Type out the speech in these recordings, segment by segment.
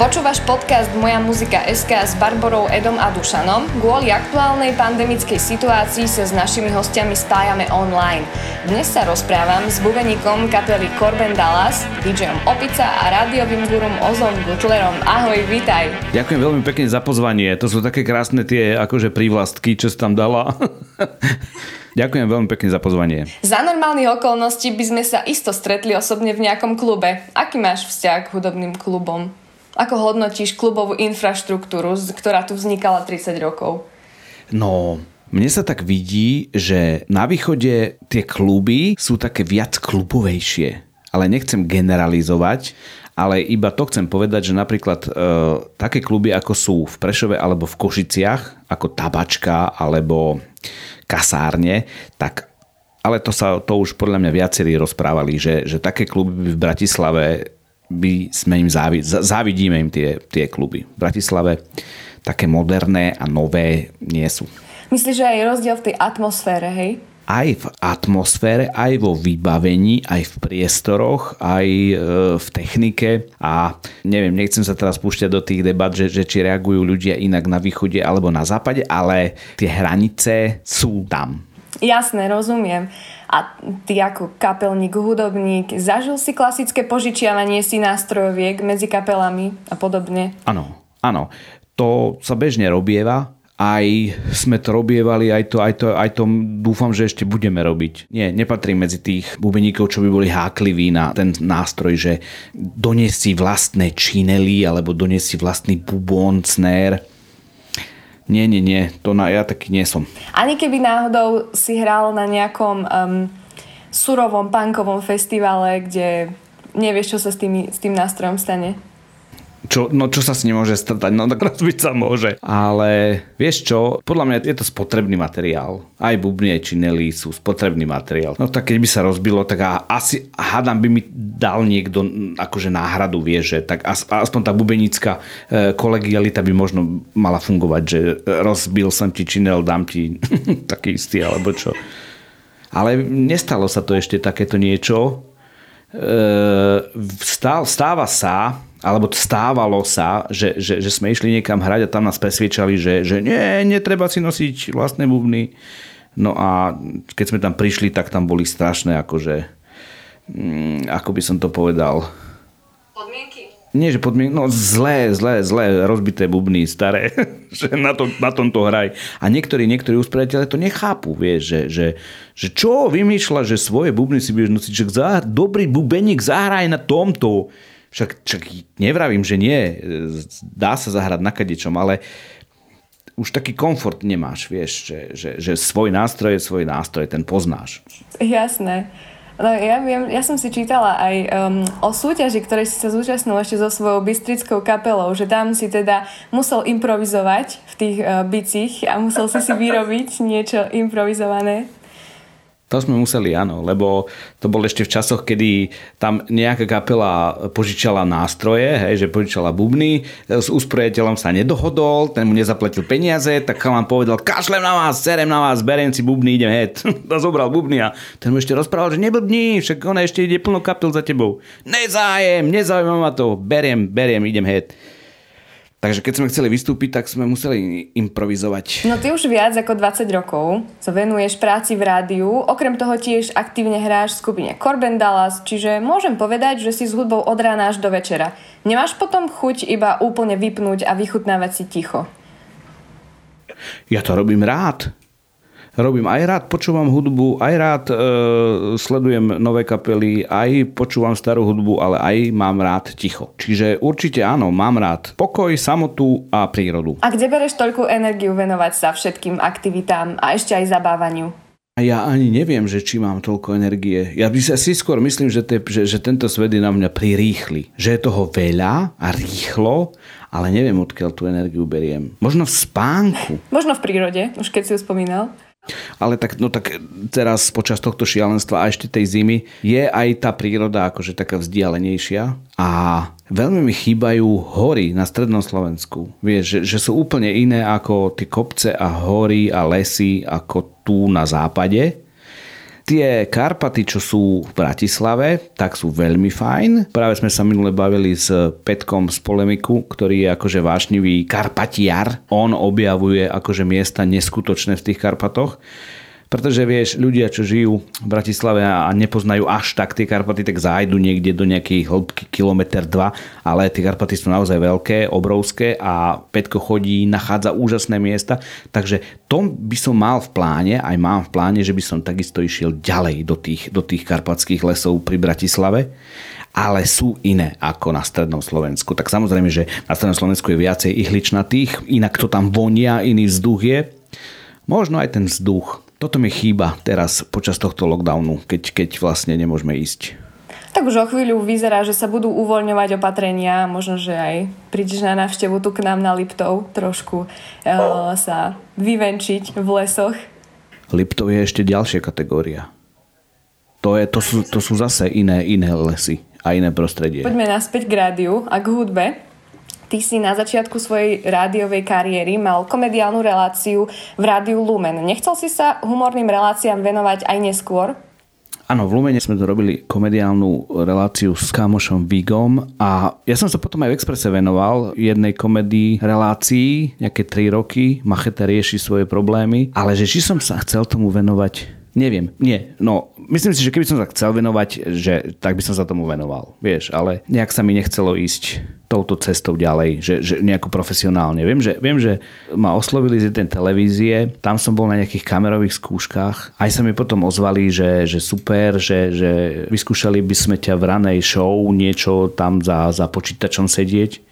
Počúvaš podcast Moja muzika SK s Barborou, Edom a Dušanom. Kvôli aktuálnej pandemickej situácii sa s našimi hostiami spájame online. Dnes sa rozprávam s bubeníkom kapely Corben Dallas, DJom Opica a rádiovým gurum Ozom Butlerom. Ahoj, vítaj. Ďakujem veľmi pekne za pozvanie. To sú také krásne tie akože prívlastky, čo si tam dala. Ďakujem veľmi pekne za pozvanie. Za normálnych okolností by sme sa isto stretli osobne v nejakom klube. Aký máš vzťah k hudobným klubom? Ako hodnotíš klubovú infraštruktúru, ktorá tu vznikala 30 rokov? No, mne sa tak vidí, že na východe tie kluby sú také viac klubovejšie. Ale nechcem generalizovať, ale iba to chcem povedať, že napríklad e, také kluby ako sú v Prešove alebo v Košiciach, ako Tabačka alebo kasárne, tak ale to sa to už podľa mňa viacerí rozprávali, že, že také kluby v Bratislave by sme im závid, závidíme im tie, tie kluby. V Bratislave také moderné a nové nie sú. Myslíš, že aj rozdiel v tej atmosfére, hej? Aj v atmosfére, aj vo vybavení, aj v priestoroch, aj e, v technike a neviem, nechcem sa teraz púšťať do tých debat, že, že či reagujú ľudia inak na východe alebo na západe, ale tie hranice sú tam. Jasné, rozumiem. A ty ako kapelník, hudobník, zažil si klasické požičiavanie si nástrojoviek medzi kapelami a podobne? Áno, áno. To sa bežne robieva, aj sme to robievali, aj to, aj to, aj to dúfam, že ešte budeme robiť. Nie, nepatrím medzi tých bubeníkov, čo by boli hákliví na ten nástroj, že doniesť si vlastné činely alebo doniesť si vlastný bubón, snare nie, nie, nie, to na, ja taký nie som. Ani keby náhodou si hral na nejakom um, surovom punkovom festivale, kde nevieš, čo sa s, tými, s tým nástrojom stane? Čo, no čo sa s ním môže stretať? No tak rozbiť sa môže. Ale vieš čo, podľa mňa je to spotrebný materiál. Aj bubny, aj činely sú spotrebný materiál. No tak keď by sa rozbilo, tak asi hádam by mi dal niekto akože náhradu, vieš, že tak aspoň tá bubenická e, kolegialita by možno mala fungovať, že rozbil som ti činel, dám ti taký istý, alebo čo. Ale nestalo sa to ešte takéto niečo. E, stáva sa, alebo stávalo sa, že, že, že sme išli niekam hrať a tam nás presviečali, že, že nie, netreba si nosiť vlastné bubny. No a keď sme tam prišli, tak tam boli strašné, akože, mm, ako by som to povedal. Podmienky? Nie, že podmienky, no zlé, zlé, zlé, rozbité bubny, staré, že na, to, na tomto hraj. A niektorí, niektorí usporiadatelia to nechápu, vieš, že, že, že čo vymýšľa, že svoje bubny si budeš nosiť, že za, dobrý bubeník zahraj na tomto však, však nevravím, že nie, dá sa zahrať na kadečom, ale už taký komfort nemáš, vieš, že, že, že svoj nástroj je svoj nástroj, ten poznáš. Jasné. No ja viem, ja som si čítala aj um, o súťaži, ktorej si sa zúčastnil ešte so svojou bystrickou kapelou, že tam si teda musel improvizovať v tých uh, bicích a musel si si vyrobiť niečo improvizované. To sme museli, áno, lebo to bol ešte v časoch, kedy tam nejaká kapela požičala nástroje, hej, že požičala bubny, s usprojeteľom sa nedohodol, ten mu nezaplatil peniaze, tak vám povedal, kašlem na vás, serem na vás, beriem si bubny, idem head. to zobral bubny a ten mu ešte rozprával, že neblbni, však on ešte ide plno kapel za tebou. Nezájem, nezaujíma ma to, beriem, beriem, idem head. Takže keď sme chceli vystúpiť, tak sme museli improvizovať. No ty už viac ako 20 rokov sa venuješ práci v rádiu, okrem toho tiež aktívne hráš v skupine Corben Dallas, čiže môžem povedať, že si s hudbou od rána až do večera. Nemáš potom chuť iba úplne vypnúť a vychutnávať si ticho? Ja to robím rád robím aj rád, počúvam hudbu, aj rád e, sledujem nové kapely, aj počúvam starú hudbu, ale aj mám rád ticho. Čiže určite áno, mám rád pokoj, samotu a prírodu. A kde bereš toľkú energiu venovať sa všetkým aktivitám a ešte aj zabávaniu? A ja ani neviem, že či mám toľko energie. Ja by sa si skôr myslím, že, te, že, že tento svet je na mňa prirýchly. Že je toho veľa a rýchlo, ale neviem, odkiaľ tú energiu beriem. Možno v spánku. Možno v prírode, už keď si ju spomínal. Ale tak, no tak teraz počas tohto šialenstva a ešte tej zimy je aj tá príroda akože taká vzdialenejšia a veľmi mi chýbajú hory na strednom Slovensku. Vieš, že, že sú úplne iné ako tie kopce a hory a lesy ako tu na západe. Tie Karpaty, čo sú v Bratislave, tak sú veľmi fajn. Práve sme sa minule bavili s Petkom z Polemiku, ktorý je akože vášnivý Karpatiar. On objavuje akože miesta neskutočné v tých Karpatoch. Pretože vieš, ľudia, čo žijú v Bratislave a nepoznajú až tak tie Karpaty, tak zájdu niekde do nejakej hĺbky kilometr dva, ale tie Karpaty sú naozaj veľké, obrovské a Petko chodí, nachádza úžasné miesta, takže to by som mal v pláne, aj mám v pláne, že by som takisto išiel ďalej do tých, do tých karpatských lesov pri Bratislave ale sú iné ako na strednom Slovensku. Tak samozrejme, že na strednom Slovensku je viacej ihličnatých, inak to tam vonia, iný vzduch je. Možno aj ten vzduch toto mi chýba teraz počas tohto lockdownu, keď, keď vlastne nemôžeme ísť. Tak už o chvíľu vyzerá, že sa budú uvoľňovať opatrenia, možno, že aj prídeš na návštevu tu k nám na Liptov trošku e, sa vyvenčiť v lesoch. Liptov je ešte ďalšia kategória. To, je, to, sú, to sú zase iné, iné lesy a iné prostredie. Poďme naspäť k rádiu a k hudbe. Ty si na začiatku svojej rádiovej kariéry mal komediálnu reláciu v rádiu Lumen. Nechcel si sa humorným reláciám venovať aj neskôr? Áno, v Lumene sme to robili komediálnu reláciu s kámošom Vigom a ja som sa potom aj v Exprese venoval jednej komedii relácii, nejaké 3 roky, Macheta rieši svoje problémy, ale že či som sa chcel tomu venovať Neviem, nie. No, myslím si, že keby som sa chcel venovať, že tak by som sa tomu venoval. Vieš, ale nejak sa mi nechcelo ísť touto cestou ďalej, že, že nejako profesionálne. Viem že, viem, že ma oslovili z jednej televízie, tam som bol na nejakých kamerových skúškach. Aj sa mi potom ozvali, že, že super, že, že vyskúšali by sme ťa v ranej show niečo tam za, za počítačom sedieť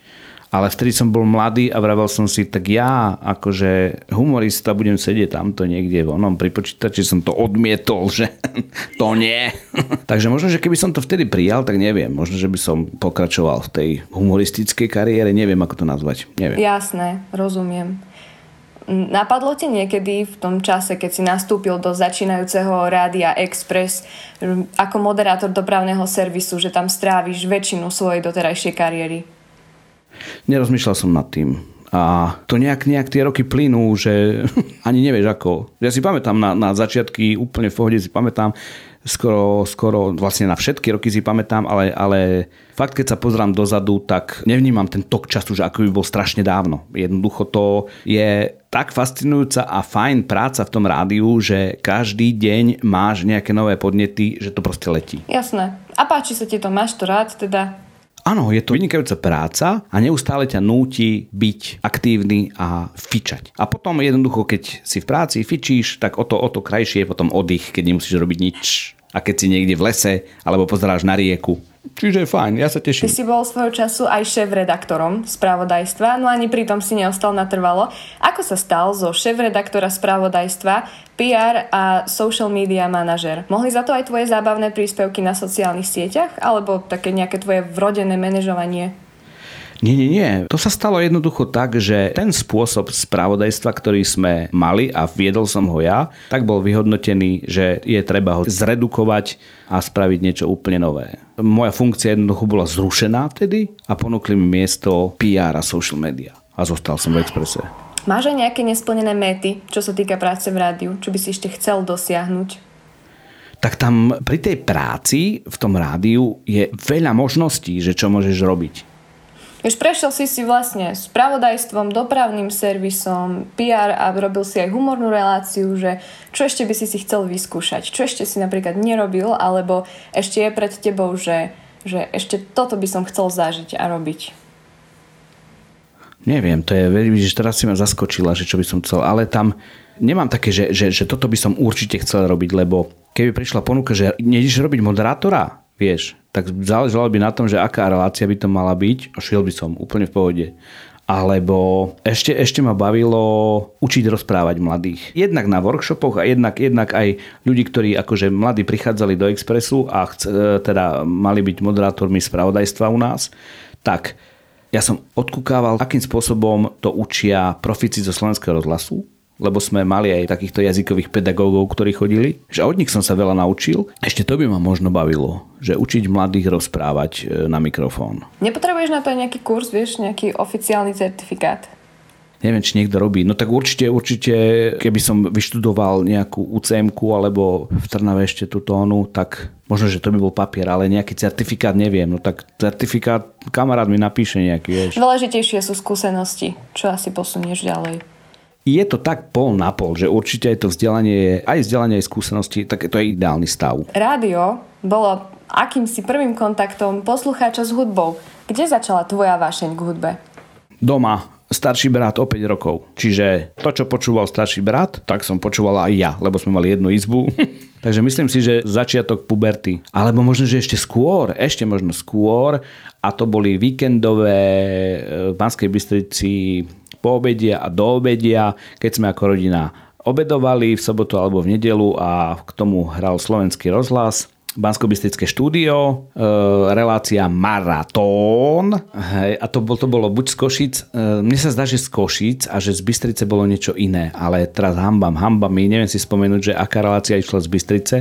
ale vtedy som bol mladý a vravel som si, tak ja akože humorista budem sedieť tamto niekde v onom pri počítači, som to odmietol, že to nie. Takže možno, že keby som to vtedy prijal, tak neviem. Možno, že by som pokračoval v tej humoristickej kariére, neviem ako to nazvať. Neviem. Jasné, rozumiem. Napadlo ti niekedy v tom čase, keď si nastúpil do začínajúceho Rádia Express ako moderátor dopravného servisu, že tam stráviš väčšinu svojej doterajšej kariéry? Nerozmýšľal som nad tým. A to nejak, nejak tie roky plynú, že ani nevieš ako. Ja si pamätám na, na začiatky, úplne v pohode si pamätám, skoro, skoro vlastne na všetky roky si pamätám, ale, ale fakt, keď sa pozrám dozadu, tak nevnímam ten tok času, že ako by bol strašne dávno. Jednoducho to je tak fascinujúca a fajn práca v tom rádiu, že každý deň máš nejaké nové podnety, že to proste letí. Jasné. A páči sa ti to, máš to rád teda? Áno, je to vynikajúca práca a neustále ťa núti byť aktívny a fičať. A potom jednoducho, keď si v práci fičíš, tak o to, o to krajšie je potom oddych, keď nemusíš robiť nič. A keď si niekde v lese alebo pozeráš na rieku, Čiže fajn, ja sa teším. Ty si bol svojho času aj šéf-redaktorom spravodajstva, no ani pritom si neostal natrvalo. Ako sa stal zo šéf-redaktora spravodajstva PR a social media manažer? Mohli za to aj tvoje zábavné príspevky na sociálnych sieťach? Alebo také nejaké tvoje vrodené manažovanie? Nie, nie, nie. To sa stalo jednoducho tak, že ten spôsob spravodajstva, ktorý sme mali a viedol som ho ja, tak bol vyhodnotený, že je treba ho zredukovať a spraviť niečo úplne nové. Moja funkcia jednoducho bola zrušená vtedy a ponúkli mi miesto PR a social media. A zostal som v Exprese. Máš aj nejaké nesplnené méty, čo sa týka práce v rádiu? Čo by si ešte chcel dosiahnuť? tak tam pri tej práci v tom rádiu je veľa možností, že čo môžeš robiť. Už prešiel si si vlastne spravodajstvom, dopravným servisom, PR a robil si aj humornú reláciu, že čo ešte by si si chcel vyskúšať, čo ešte si napríklad nerobil, alebo ešte je pred tebou, že, že ešte toto by som chcel zažiť a robiť. Neviem, to je, vidíš, teraz si ma zaskočila, že čo by som chcel, ale tam nemám také, že, že, že toto by som určite chcel robiť, lebo keby prišla ponuka, že nejdeš robiť moderátora, vieš, tak záležalo by na tom, že aká relácia by to mala byť a šiel by som úplne v pohode. Alebo ešte, ešte ma bavilo učiť rozprávať mladých. Jednak na workshopoch a jednak, jednak aj ľudí, ktorí akože mladí prichádzali do Expressu a chc, e, teda mali byť moderátormi spravodajstva u nás, tak ja som odkúkával, akým spôsobom to učia profici zo slovenského rozhlasu, lebo sme mali aj takýchto jazykových pedagógov, ktorí chodili, že od nich som sa veľa naučil. Ešte to by ma možno bavilo, že učiť mladých rozprávať e, na mikrofón. Nepotrebuješ na to aj nejaký kurz, vieš, nejaký oficiálny certifikát? neviem, či niekto robí. No tak určite, určite, keby som vyštudoval nejakú ucm alebo v Trnave ešte tú tónu, tak možno, že to by bol papier, ale nejaký certifikát neviem. No tak certifikát kamarát mi napíše nejaký, vieš. Dôležitejšie sú skúsenosti. Čo asi posunieš ďalej? Je to tak pol na pol, že určite aj to vzdelanie, aj vzdelanie, aj skúsenosti, tak to je ideálny stav. Rádio bolo akýmsi prvým kontaktom poslucháča s hudbou. Kde začala tvoja vášeň k hudbe? Doma, starší brat o 5 rokov. Čiže to, čo počúval starší brat, tak som počúval aj ja, lebo sme mali jednu izbu. Takže myslím si, že začiatok puberty. Alebo možno, že ešte skôr, ešte možno skôr. A to boli víkendové e, v Banskej Bystrici po obedia a do obedia, keď sme ako rodina obedovali v sobotu alebo v nedelu a k tomu hral slovenský rozhlas bansko štúdio, e, relácia Maratón. Hej, a to, to bolo buď z Košic, e, mne sa zdá, že z Košic a že z Bystrice bolo niečo iné, ale teraz hambam, hambam, neviem si spomenúť, že aká relácia išla z Bystrice.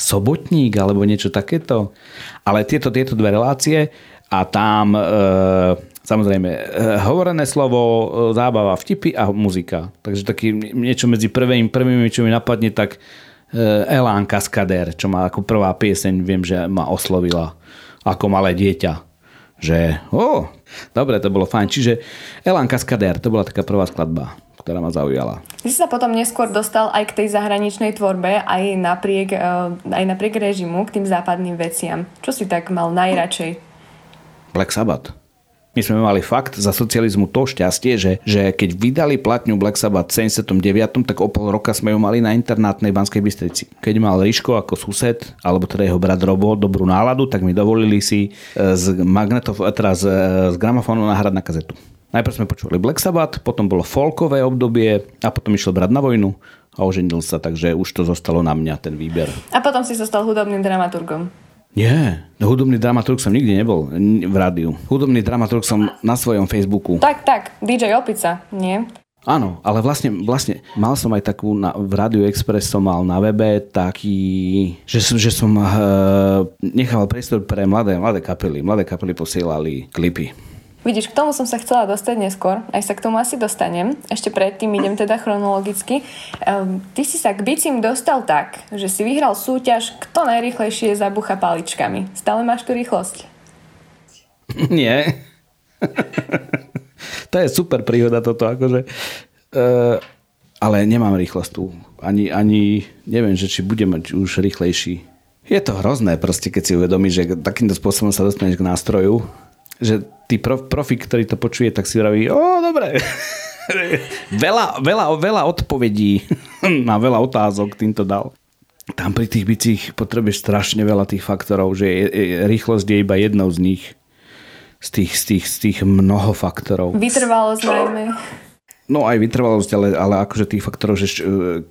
Sobotník alebo niečo takéto. Ale tieto, tieto dve relácie a tam e, samozrejme e, hovorené slovo, e, zábava, vtipy a muzika. Takže taký niečo medzi prvým, prvými, čo mi napadne, tak Eh, Elán Kaskader, čo má ako prvá pieseň, viem, že ma oslovila ako malé dieťa. Že, oh, dobre, to bolo fajn. Čiže Elán Kaskader, to bola taká prvá skladba ktorá ma zaujala. Ty si sa potom neskôr dostal aj k tej zahraničnej tvorbe, aj napriek, eh, aj napriek režimu, k tým západným veciam. Čo si tak mal najradšej? Black Sabbath. My sme mali fakt za socializmu to šťastie, že, že keď vydali platňu Black Sabbath v 79., tak o pol roka sme ju mali na internátnej Banskej Bystrici. Keď mal Ríško ako sused, alebo teda jeho brat Robo, dobrú náladu, tak mi dovolili si e, z, magnetov, e, teda z, e, z gramofónu nahrať na kazetu. Najprv sme počúvali Black Sabbath, potom bolo folkové obdobie a potom išiel brat na vojnu a oženil sa, takže už to zostalo na mňa, ten výber. A potom si sa stal hudobným dramaturgom. Nie, hudobný dramaturg som nikdy nebol v rádiu. Hudobný dramaturg som na svojom Facebooku. Tak, tak, DJ Opica, nie? Áno, ale vlastne, vlastne mal som aj takú, na, v Radio Express som mal na webe taký, že, že som uh, nechal priestor pre mladé, mladé kapely. Mladé kapely posielali klipy. Vidíš, k tomu som sa chcela dostať neskôr, aj sa k tomu asi dostanem. Ešte predtým idem teda chronologicky. Um, ty si sa k bicím dostal tak, že si vyhral súťaž, kto najrychlejšie zabucha paličkami. Stále máš tú rýchlosť? Nie. to je super príhoda toto, akože. Uh, ale nemám rýchlosť tu. Ani, ani neviem, že či budem mať už rýchlejší. Je to hrozné proste, keď si uvedomíš, že takýmto spôsobom sa dostaneš k nástroju, že tí prof, profik, ktorý to počuje, tak si vraví, o, dobre. veľa, veľa, veľa odpovedí na veľa otázok týmto dal. Tam pri tých bicích potrebuješ strašne veľa tých faktorov, že je, je, rýchlosť je iba jednou z nich. Z tých, z tých, z tých mnoho faktorov. Vytrvalosť najmä. No aj vytrvalosť, ale, ale akože tých faktorov, že čo,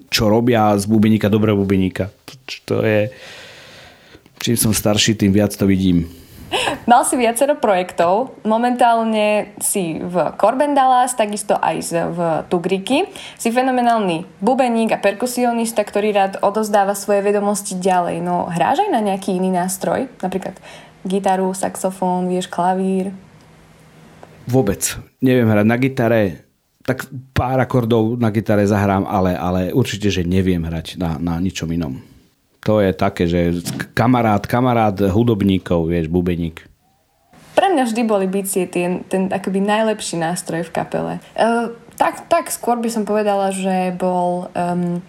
čo robia z bubeníka dobrého bubeníka. To je... Čím som starší, tým viac to vidím. Mal si viacero projektov. Momentálne si v Corben Dallas, takisto aj v Tugriky. Si fenomenálny bubeník a perkusionista, ktorý rád odozdáva svoje vedomosti ďalej. No hráš aj na nejaký iný nástroj? Napríklad gitaru, saxofón, vieš, klavír? Vôbec. Neviem hrať na gitare. Tak pár akordov na gitare zahrám, ale, ale určite, že neviem hrať na, na ničom inom. To je také, že kamarát, kamarát hudobníkov, vieš, bubeník. Pre mňa vždy boli bicie ten, ten akoby najlepší nástroj v kapele. Uh, tak, tak skôr by som povedala, že bol um,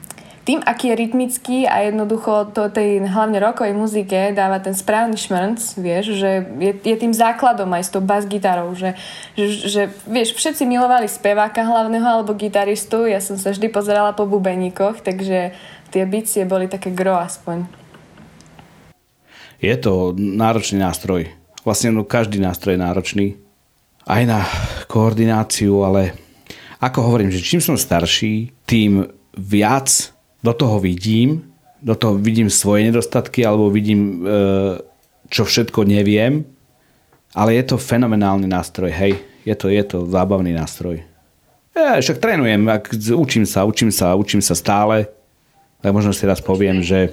tým, aký je rytmický a jednoducho to tej hlavne rokovej muzike dáva ten správny šmrnc, vieš, že je, je tým základom aj s tou bas-gitarou, že, že, že vieš, všetci milovali speváka hlavného alebo gitaristu, ja som sa vždy pozerala po bubeníkoch, takže tie bicie boli také gro aspoň. Je to náročný nástroj Vlastne no, každý nástroj je náročný. Aj na koordináciu, ale ako hovorím, že čím som starší, tým viac do toho vidím, do toho vidím svoje nedostatky alebo vidím, e, čo všetko neviem, ale je to fenomenálny nástroj, hej, je to, je to zábavný nástroj. Ja však trénujem, ak, učím sa, učím sa, učím sa stále, tak možno si raz poviem, že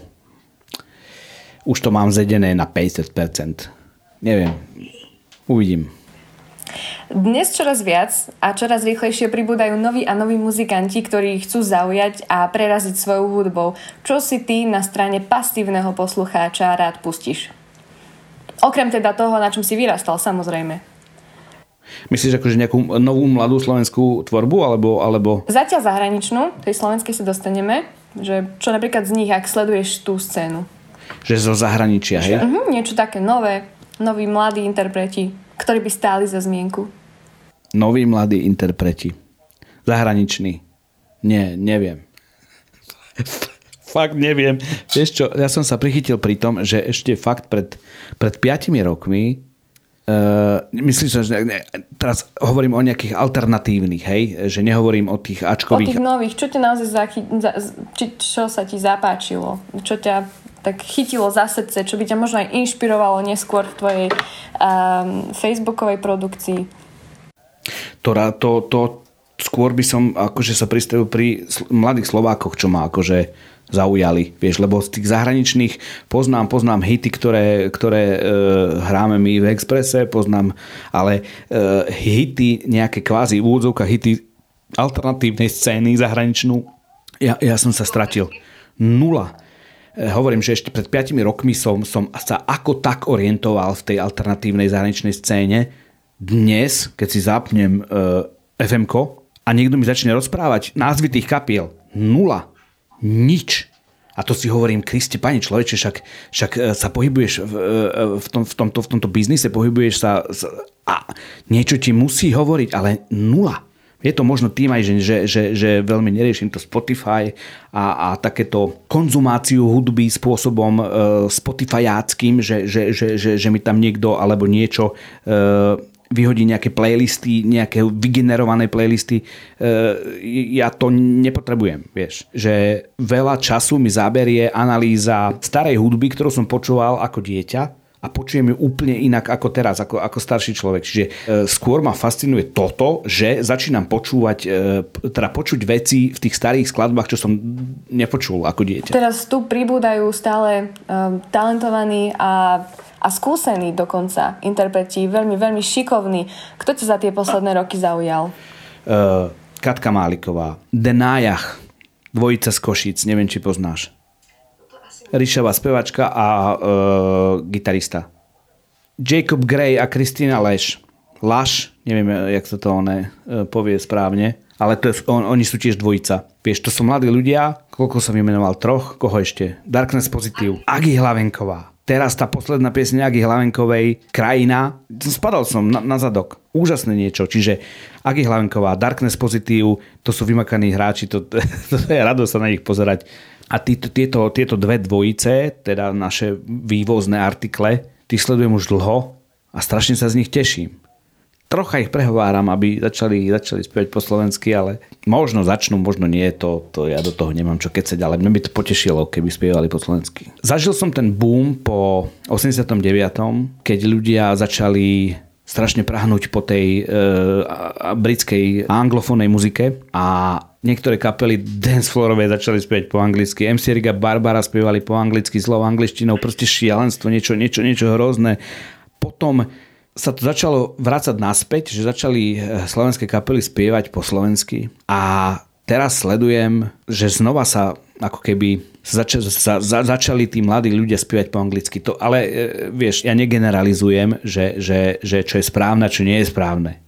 už to mám zedené na 50%. Neviem. Uvidím. Dnes čoraz viac a čoraz rýchlejšie pribúdajú noví a noví muzikanti, ktorí chcú zaujať a preraziť svojou hudbou. Čo si ty na strane pasívneho poslucháča rád pustíš? Okrem teda toho, na čom si vyrastal, samozrejme. Myslíš akože nejakú novú mladú slovenskú tvorbu, alebo... alebo... Zatiaľ zahraničnú, tej slovenskej sa dostaneme, že čo napríklad z nich, ak sleduješ tú scénu? Že zo zahraničia, hej? Uh-huh, niečo také nové, noví mladí interpreti, ktorí by stáli za zmienku. Noví mladí interpreti. Zahraniční. Nie, neviem. fakt neviem. Vieš čo, ja som sa prichytil pri tom, že ešte fakt pred, pred 5 rokmi Uh, myslím, že ne, teraz hovorím o nejakých alternatívnych, hej, že nehovorím o tých ačkových. O tých nových, čo ťa naozaj zachy, za, či, čo sa ti zapáčilo, čo ťa tak chytilo za srdce, čo by ťa možno aj inšpirovalo neskôr v tvojej um, facebookovej produkcii? To, to, to skôr by som akože sa pristavil pri mladých Slovákoch, čo má akože zaujali, vieš, lebo z tých zahraničných poznám, poznám hity, ktoré, ktoré e, hráme my v Exprese, poznám, ale e, hity, nejaké kvázi úvodzovka, hity alternatívnej scény zahraničnú, ja, ja som sa stratil. Nula. E, hovorím, že ešte pred 5 rokmi som, som sa ako tak orientoval v tej alternatívnej zahraničnej scéne. Dnes, keď si zapnem e, fm a niekto mi začne rozprávať názvy tých kapiel, nula nič. A to si hovorím, Kriste, pani človeče, však, však e, sa pohybuješ v, e, v, tom, v, tomto, v tomto biznise, pohybuješ sa a niečo ti musí hovoriť, ale nula. Je to možno tým aj, že, že, že, že veľmi neriešim to Spotify a, a takéto konzumáciu hudby spôsobom uh, Spotifyáckým, že, že, že, že, že mi tam niekto alebo niečo uh, vyhodí nejaké playlisty, nejaké vygenerované playlisty. E, ja to nepotrebujem, vieš. Že veľa času mi zaberie analýza starej hudby, ktorú som počúval ako dieťa a počujem ju úplne inak ako teraz, ako, ako starší človek. Čiže e, skôr ma fascinuje toto, že začínam počúvať, e, teda počuť veci v tých starých skladbách, čo som nepočul ako dieťa. Teraz tu pribúdajú stále e, talentovaní a a skúsení dokonca interpreti, veľmi, veľmi šikovní. Kto ťa za tie posledné roky zaujal? Uh, Katka Máliková, Denajach, dvojica z Košíc, neviem, či poznáš. Ríšová spevačka a uh, gitarista. Jacob Gray a Kristina Leš. Laš, neviem, jak sa to one uh, povie správne, ale to je, on, oni sú tiež dvojica. Vieš, to sú mladí ľudia, koľko som vymenoval, troch, koho ešte? Darkness Pozitív. Agi Hlavenková, Teraz tá posledná piesň Agi Hlavenkovej, Krajina, spadal som na, na zadok. Úžasné niečo. Čiže Agi Hlavenková, Darkness Pozitív, to sú vymakaní hráči, to, to, to je rado sa na nich pozerať. A tí, tieto, tieto dve dvojice, teda naše vývozné artikle, tých sledujem už dlho a strašne sa z nich teším trocha ich prehováram, aby začali, začali spievať po slovensky, ale možno začnú, možno nie, to, to ja do toho nemám čo kecať, ale mňa by to potešilo, keby spievali po slovensky. Zažil som ten boom po 89., keď ľudia začali strašne prahnúť po tej e, britskej anglofónnej muzike a niektoré kapely dancefloorové začali spievať po anglicky. MC Riga Barbara spievali po anglicky, slovo angličtinou, proste šialenstvo, niečo, niečo, niečo hrozné. Potom sa to začalo vrácať naspäť, že začali eh, slovenské kapely spievať po slovensky a teraz sledujem, že znova sa ako keby zača, za, za, začali tí mladí ľudia spievať po anglicky. To, ale e, vieš, ja negeneralizujem, že, že, že čo je správne, čo nie je správne.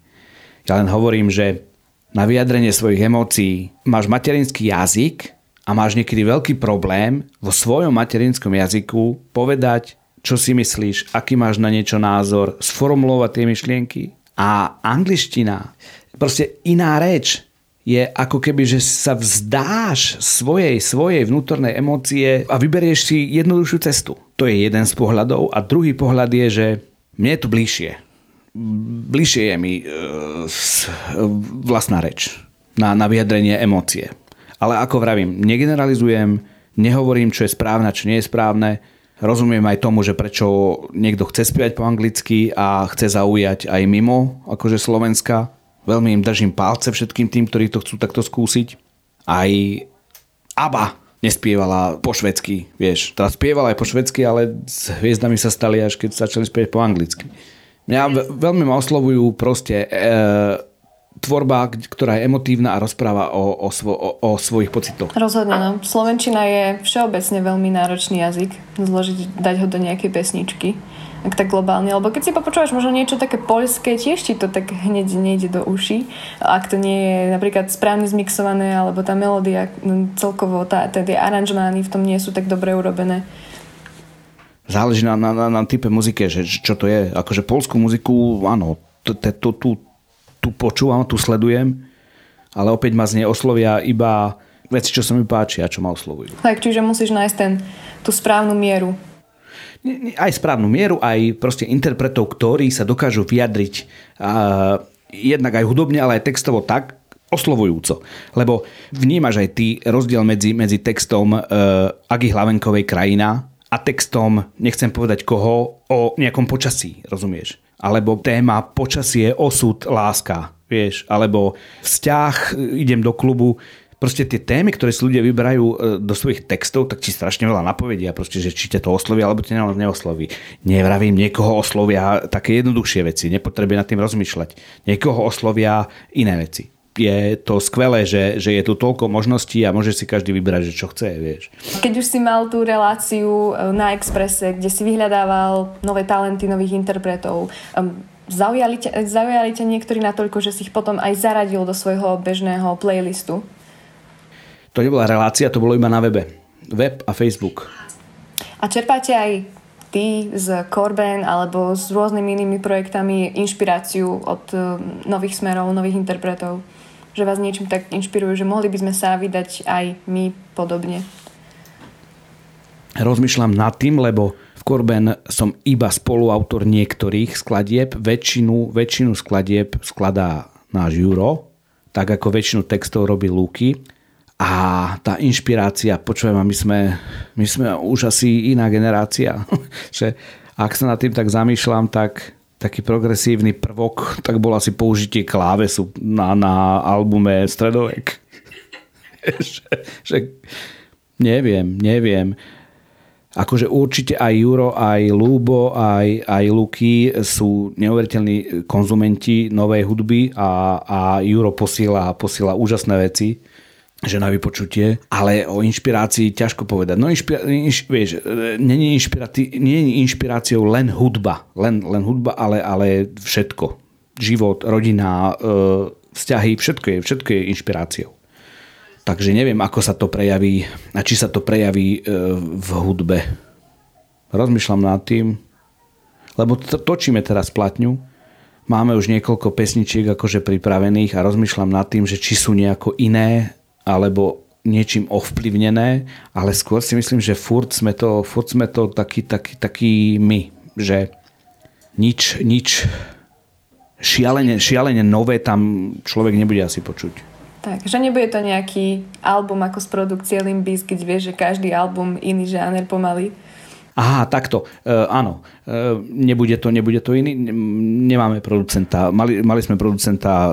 Ja len hovorím, že na vyjadrenie svojich emócií máš materinský jazyk a máš niekedy veľký problém vo svojom materinskom jazyku povedať čo si myslíš, aký máš na niečo názor, sformulovať tie myšlienky. A angličtina, proste iná reč, je ako keby, že sa vzdáš svojej, svojej vnútornej emócie a vyberieš si jednoduchšiu cestu. To je jeden z pohľadov. A druhý pohľad je, že mne je to bližšie. Bližšie je mi e, vlastná reč na, na vyjadrenie emócie. Ale ako vravím, negeneralizujem, nehovorím, čo je správne, čo nie je správne Rozumiem aj tomu, že prečo niekto chce spievať po anglicky a chce zaujať aj mimo, akože Slovenska. Veľmi im držím palce všetkým tým, ktorí to chcú takto skúsiť. Aj ABBA nespievala po švedsky, vieš. Teraz spievala aj po švedsky, ale s hviezdami sa stali až keď začali spievať po anglicky. Mňa veľmi ma oslovujú proste e, tvorba, ktorá je emotívna a rozpráva o, o, svo, o, o svojich pocitoch. Rozhodne, no. Slovenčina je všeobecne veľmi náročný jazyk. Zložiť, dať ho do nejakej pesničky ak tak globálne. Lebo keď si popočúvaš možno niečo také poľské, tiež ti to tak hneď nejde do uší. Ak to nie je napríklad správne zmixované, alebo tá melódia no, celkovo, tá, tá, tie aranžmány v tom nie sú tak dobre urobené. Záleží na, na, na, na type muzike, že čo to je. Akože polskú muziku, áno, tu, tu počúvam, tu sledujem, ale opäť ma z nej oslovia iba veci, čo sa mi páči a čo ma oslovujú. Tak, čiže musíš nájsť ten, tú správnu mieru aj správnu mieru, aj proste interpretov, ktorí sa dokážu vyjadriť uh, jednak aj hudobne, ale aj textovo tak, oslovujúco. Lebo vnímaš aj ty rozdiel medzi, medzi textom uh, Agy Hlavenkovej krajina a textom, nechcem povedať koho, o nejakom počasí, rozumieš? Alebo téma počasie, osud, láska, vieš? Alebo vzťah, idem do klubu, proste tie témy, ktoré si ľudia vyberajú e, do svojich textov, tak ti strašne veľa napovedia, proste, že či ťa to osloví, alebo ťa neosloví. Nevravím, niekoho oslovia také jednoduchšie veci, nepotrebuje nad tým rozmýšľať. Niekoho oslovia iné veci je to skvelé, že, že je tu toľko možností a môže si každý vybrať, že čo chce, vieš. Keď už si mal tú reláciu e, na Exprese, kde si vyhľadával nové talenty, nových interpretov, zaujali ťa, zaujali ťa niektorí natoľko, že si ich potom aj zaradil do svojho bežného playlistu? To nebola relácia, to bolo iba na webe. Web a Facebook. A čerpáte aj ty z Corben alebo s rôznymi inými projektami inšpiráciu od uh, nových smerov, nových interpretov? Že vás niečím tak inšpirujú, že mohli by sme sa vydať aj my podobne? Rozmýšľam nad tým, lebo v Corben som iba spoluautor niektorých skladieb. Väčšinu, väčšinu skladieb skladá náš Juro, tak ako väčšinu textov robí Luky a tá inšpirácia, počujem, my sme, my sme už asi iná generácia, že ak sa nad tým tak zamýšľam, tak taký progresívny prvok, tak bol asi použitie klávesu na, na albume Stredovek. že, že, neviem, neviem. Akože určite aj Juro, aj Lúbo, aj, aj Luky sú neuveriteľní konzumenti novej hudby a, a Juro posiela, posiela úžasné veci že na vypočutie, ale o inšpirácii ťažko povedať. No inšpira- inš, vieš, nie je, je inšpiráciou len hudba, len, len hudba, ale, ale všetko. Život, rodina, e, vzťahy, všetko je, všetko je inšpiráciou. Takže neviem, ako sa to prejaví a či sa to prejaví e, v hudbe. Rozmýšľam nad tým, lebo to, točíme teraz platňu, máme už niekoľko pesničiek akože pripravených a rozmýšľam nad tým, že či sú nejako iné alebo niečím ovplyvnené, ale skôr si myslím, že furt sme to, furt sme to taký, taký, taký my, že nič, nič šialene, šialene nové tam človek nebude asi počuť. Tak, že nebude to nejaký album ako z produkcie Limbis, keď vieš, že každý album iný žáner pomaly. Aha, takto. E, áno, e, nebude to, nebude to iný. Nemáme producenta. Mali, mali sme producenta e,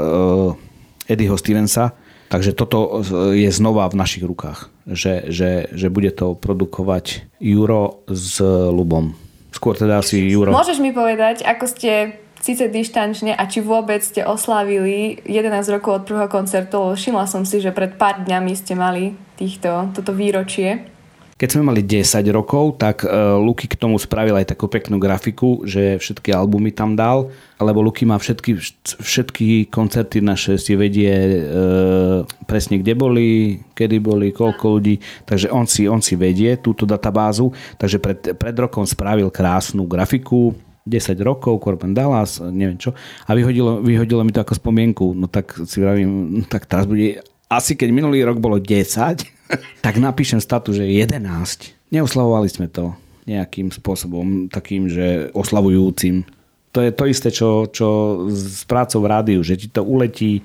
Eddieho Stevensa, Takže toto je znova v našich rukách, že, že, že bude to produkovať Juro s Lubom. Skôr teda asi Juro. Môžeš mi povedať, ako ste síce dištančne a či vôbec ste oslávili 11 rokov od prvého koncertu, všimla som si, že pred pár dňami ste mali týchto, toto výročie. Keď sme mali 10 rokov, tak e, Luky k tomu spravil aj takú peknú grafiku, že všetky albumy tam dal, lebo Luky má všetky, všetky koncerty naše si vedie e, presne kde boli, kedy boli, koľko ľudí, takže on si, on si vedie túto databázu, takže pred, pred rokom spravil krásnu grafiku, 10 rokov, Corbin Dallas, neviem čo. A vyhodilo, vyhodilo mi to ako spomienku. No tak si vravím, no tak teraz bude asi keď minulý rok bolo 10, tak napíšem statu, že 11. Neoslavovali sme to nejakým spôsobom takým, že oslavujúcim. To je to isté, čo, čo s prácou v rádiu, že ti to uletí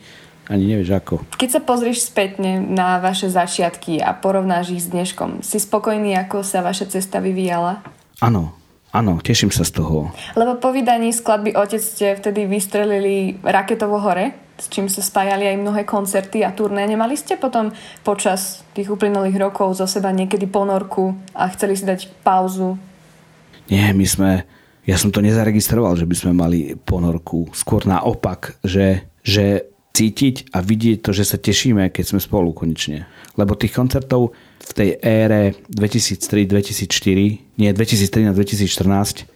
ani nevieš ako. Keď sa pozrieš spätne na vaše začiatky a porovnáš ich s dneškom, si spokojný, ako sa vaša cesta vyvíjala? Áno, Áno, teším sa z toho. Lebo po vydaní skladby Otec ste vtedy vystrelili raketovo hore, s čím sa spájali aj mnohé koncerty a turné. Nemali ste potom počas tých uplynulých rokov zo seba niekedy ponorku a chceli si dať pauzu? Nie, my sme, Ja som to nezaregistroval, že by sme mali ponorku. Skôr naopak, že, že cítiť a vidieť to, že sa tešíme, keď sme spolu konečne. Lebo tých koncertov v tej ére 2003-2004, nie 2013-2014, eh,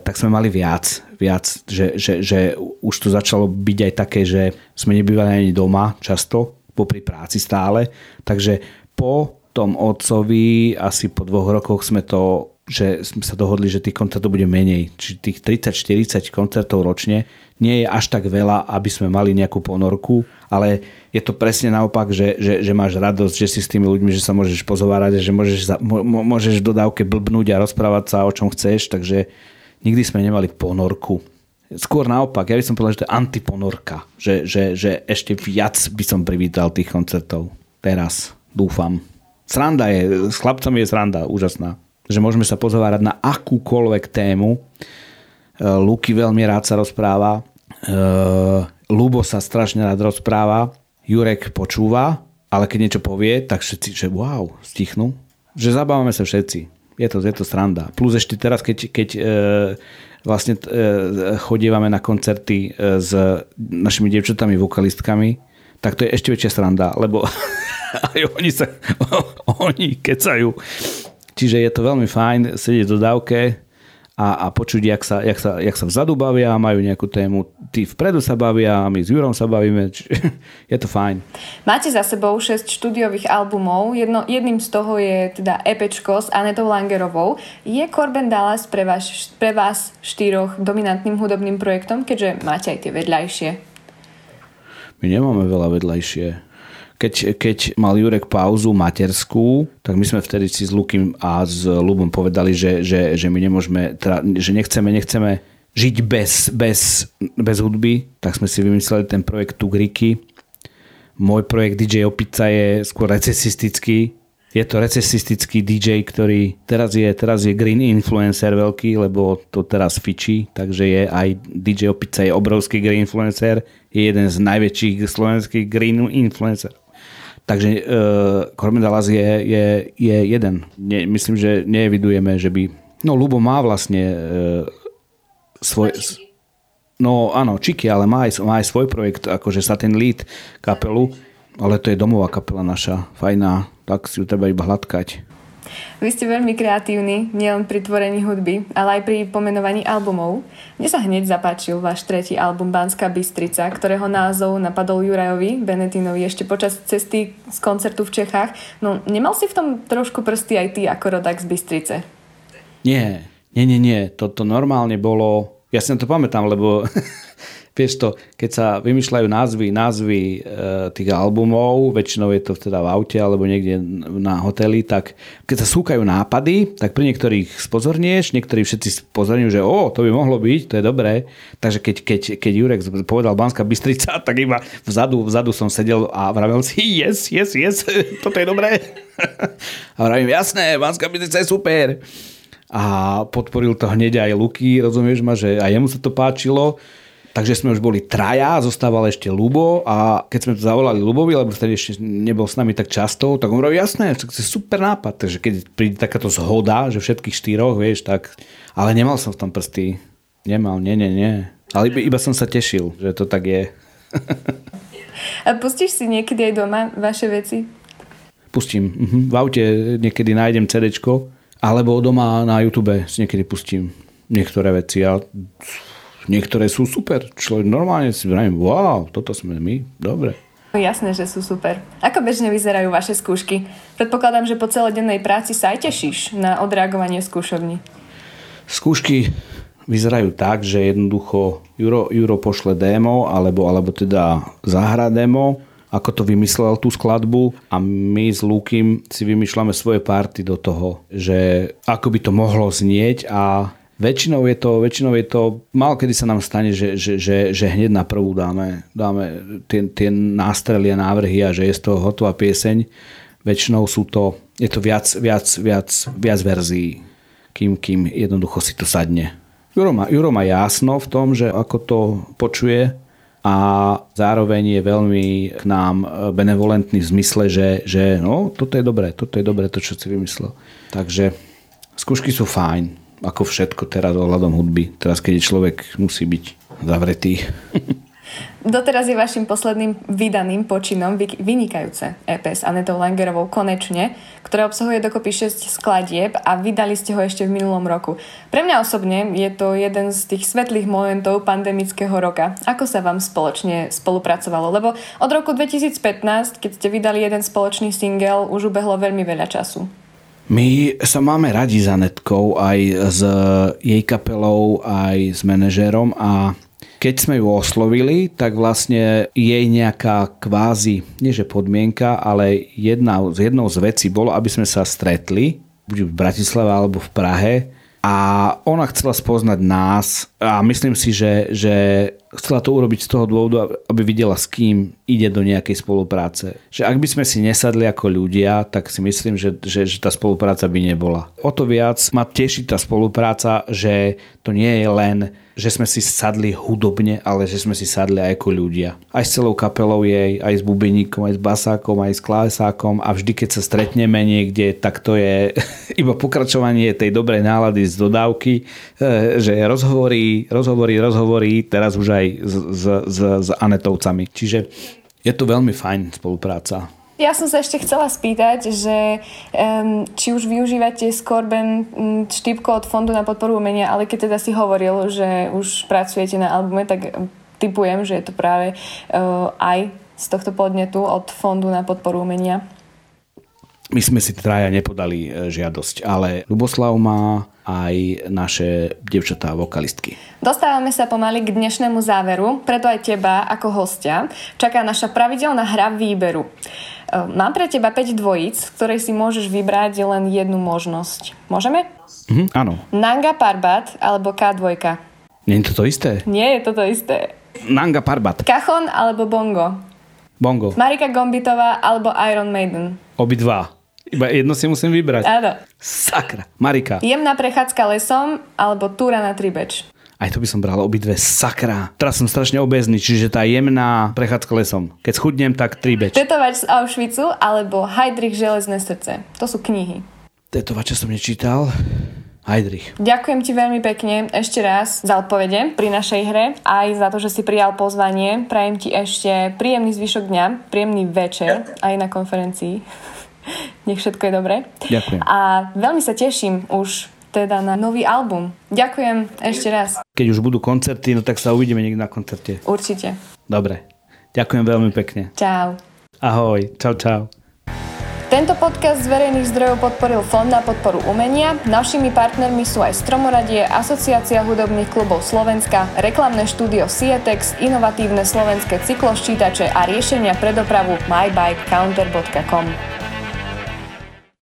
tak sme mali viac. viac že, že, že už to začalo byť aj také, že sme nebývali ani doma často, popri práci stále. Takže po tom otcovi asi po dvoch rokoch sme to že sme sa dohodli, že tých koncertov bude menej. Čiže tých 30-40 koncertov ročne nie je až tak veľa, aby sme mali nejakú ponorku, ale je to presne naopak, že, že, že máš radosť, že si s tými ľuďmi, že sa môžeš pozovárať, že môžeš, za, môžeš do dávke blbnúť a rozprávať sa o čom chceš, takže nikdy sme nemali ponorku. Skôr naopak, ja by som povedal, že to je antiponorka, že, že, že ešte viac by som privítal tých koncertov. Teraz, dúfam. Sranda je, s chlapcami je sranda, úžasná že môžeme sa pozovárať na akúkoľvek tému. E, Luky veľmi rád sa rozpráva, e, Lubo sa strašne rád rozpráva, Jurek počúva, ale keď niečo povie, tak všetci, že wow, stichnú. Že zabávame sa všetci. Je to, je to sranda. Plus ešte teraz, keď, keď e, vlastne e, chodievame na koncerty s našimi dievčatami, vokalistkami, tak to je ešte väčšia sranda, lebo aj oni sa, oni kecajú Čiže je to veľmi fajn sedieť do dávke a, a počuť, jak sa, jak, sa, jak sa vzadu bavia, majú nejakú tému, tí vpredu sa bavia, my s Jurom sa bavíme, je to fajn. Máte za sebou 6 štúdiových albumov, Jedno, jedným z toho je teda Epečko s Anetou Langerovou. Je Corben Dallas pre vás, pre vás štyroch dominantným hudobným projektom, keďže máte aj tie vedľajšie? My nemáme veľa vedľajšie keď, keď mal Jurek pauzu materskú, tak my sme vtedy si s Lukým a s Lubom povedali, že, že, že my nemôžeme, teda, že nechceme, nechceme žiť bez, bez, bez hudby, tak sme si vymysleli ten projekt Tugriky. Môj projekt DJ Opica je skôr recesistický, je to recesistický DJ, ktorý teraz je, teraz je green influencer veľký, lebo to teraz fičí, takže je aj DJ Opica je obrovský green influencer, je jeden z najväčších slovenských green influencer. Takže Corbin Dallas je, je, je jeden. Nie, myslím, že neevidujeme, že by... No, Lubo má vlastne uh, svoj... No áno, Čiky, ale má aj, má aj svoj projekt, akože sa ten lead kapelu, ale to je domová kapela naša, fajná, tak si ju treba iba hladkať. Vy ste veľmi kreatívni, nielen pri tvorení hudby, ale aj pri pomenovaní albumov. Mne sa hneď zapáčil váš tretí album Banská Bystrica, ktorého názov napadol Jurajovi Benetinovi ešte počas cesty z koncertu v Čechách. No, nemal si v tom trošku prsty aj ty ako rodak z Bystrice? Nie, nie, nie, nie. Toto normálne bolo... Ja si na to pamätám, lebo vieš to, keď sa vymýšľajú názvy, názvy e, tých albumov, väčšinou je to teda v aute alebo niekde na hoteli, tak keď sa súkajú nápady, tak pri niektorých spozornieš, niektorí všetci spozorňujú, že o, to by mohlo byť, to je dobré. Takže keď, keď, keď Jurek povedal Banská Bystrica, tak iba vzadu, vzadu som sedel a vravel si, yes, yes, yes, toto je dobré. a vravím, jasné, Banská Bystrica je super. A podporil to hneď aj Luky, rozumieš ma, že aj jemu sa to páčilo Takže sme už boli traja, zostával ešte Lubo a keď sme to zavolali Lubovi, lebo vtedy ešte nebol s nami tak často, tak on hovoril, jasné, to je super nápad. Takže keď príde takáto zhoda, že všetkých štyroch, vieš, tak... Ale nemal som v tom prsty. Nemal, nie, nie, nie. Ale iba, iba som sa tešil, že to tak je. a pustíš si niekedy aj doma vaše veci? Pustím. Mhm. V aute niekedy nájdem CD, alebo doma na YouTube si niekedy pustím niektoré veci. A niektoré sú super. Človek normálne si vravím, wow, toto sme my, dobre. No jasné, že sú super. Ako bežne vyzerajú vaše skúšky? Predpokladám, že po celodennej práci sa aj tešíš na odreagovanie skúšovní. Skúšky vyzerajú tak, že jednoducho Juro, Juro pošle demo, alebo, alebo teda zahra demo, ako to vymyslel tú skladbu a my s Lúkim si vymýšľame svoje party do toho, že ako by to mohlo znieť a Väčšinou je to, väčšinou je to mal kedy sa nám stane, že, že, že, že hneď na prvú dáme, dáme tie, tie nástrely a návrhy a že je z toho hotová pieseň. Väčšinou sú to, je to viac, viac, viac, viac verzií, kým, kým jednoducho si to sadne. Juro má, Juro má jasno v tom, že ako to počuje a zároveň je veľmi k nám benevolentný v zmysle, že, že no, toto je dobré, toto je dobré, to, čo si vymyslel. Takže skúšky sú fajn ako všetko teraz ohľadom hudby. Teraz, keď človek musí byť zavretý. Doteraz je vašim posledným vydaným počinom vynikajúce EP s Anetou Langerovou Konečne, ktoré obsahuje dokopy 6 skladieb a vydali ste ho ešte v minulom roku. Pre mňa osobne je to jeden z tých svetlých momentov pandemického roka. Ako sa vám spoločne spolupracovalo? Lebo od roku 2015, keď ste vydali jeden spoločný single, už ubehlo veľmi veľa času. My sa máme radi s Anetkou aj s jej kapelou, aj s manažérom a keď sme ju oslovili, tak vlastne jej nejaká kvázi, nie že podmienka, ale jedna, jednou z vecí bolo, aby sme sa stretli, buď v Bratislave alebo v Prahe a ona chcela spoznať nás a myslím si, že, že chcela to urobiť z toho dôvodu, aby videla, s kým ide do nejakej spolupráce. Že ak by sme si nesadli ako ľudia, tak si myslím, že, že, že tá spolupráca by nebola. O to viac ma teší tá spolupráca, že to nie je len že sme si sadli hudobne, ale že sme si sadli aj ako ľudia. Aj s celou kapelou jej, aj s bubeníkom, aj s basákom, aj s klásákom a vždy, keď sa stretneme niekde, tak to je iba pokračovanie tej dobrej nálady z dodávky, e, že rozhovorí, rozhovorí, rozhovorí, teraz už aj s, s, s, s Anetovcami. Čiže je to veľmi fajn spolupráca. Ja som sa ešte chcela spýtať, že um, či už využívate Skorben štipko od Fondu na podporu umenia, ale keď teda si hovoril, že už pracujete na albume, tak typujem, že je to práve uh, aj z tohto podnetu od Fondu na podporu umenia. My sme si traja nepodali e, žiadosť, ale Luboslav má aj naše devčatá vokalistky. Dostávame sa pomaly k dnešnému záveru, preto aj teba ako hostia čaká naša pravidelná hra výberu. E, mám pre teba 5 dvojíc, z ktorej si môžeš vybrať len jednu možnosť. Môžeme? Mhm, áno. Nanga Parbat alebo K2. Nie je to to isté? Nie je to to isté. Nanga Parbat. Kachon alebo Bongo? Bongo. Marika Gombitová alebo Iron Maiden? Obidva. Iba jedno si musím vybrať. Áno. Sakra. Marika. Jemná prechádzka lesom alebo túra na tribeč? Aj to by som bral obidve sakra. Teraz som strašne obezný, čiže tá jemná prechádzka lesom. Keď schudnem, tak tribeč. Tetovač z Auschwitzu alebo Heidrich Železné srdce. To sú knihy. Tetovača som nečítal. Heidrich. Ďakujem ti veľmi pekne ešte raz za odpovede pri našej hre, aj za to, že si prijal pozvanie. Prajem ti ešte príjemný zvyšok dňa, príjemný večer aj na konferencii. Nech všetko je dobré. Ďakujem. A veľmi sa teším už teda na nový album. Ďakujem ešte raz. Keď už budú koncerty, no tak sa uvidíme niekde na koncerte. Určite. Dobre. Ďakujem veľmi pekne. Čau. Ahoj. Čau, čau. Tento podcast z verejných zdrojov podporil Fond na podporu umenia. Našimi partnermi sú aj Stromoradie, Asociácia hudobných klubov Slovenska, reklamné štúdio Sietex, inovatívne slovenské cykloščítače a riešenia pre dopravu mybikecounter.com.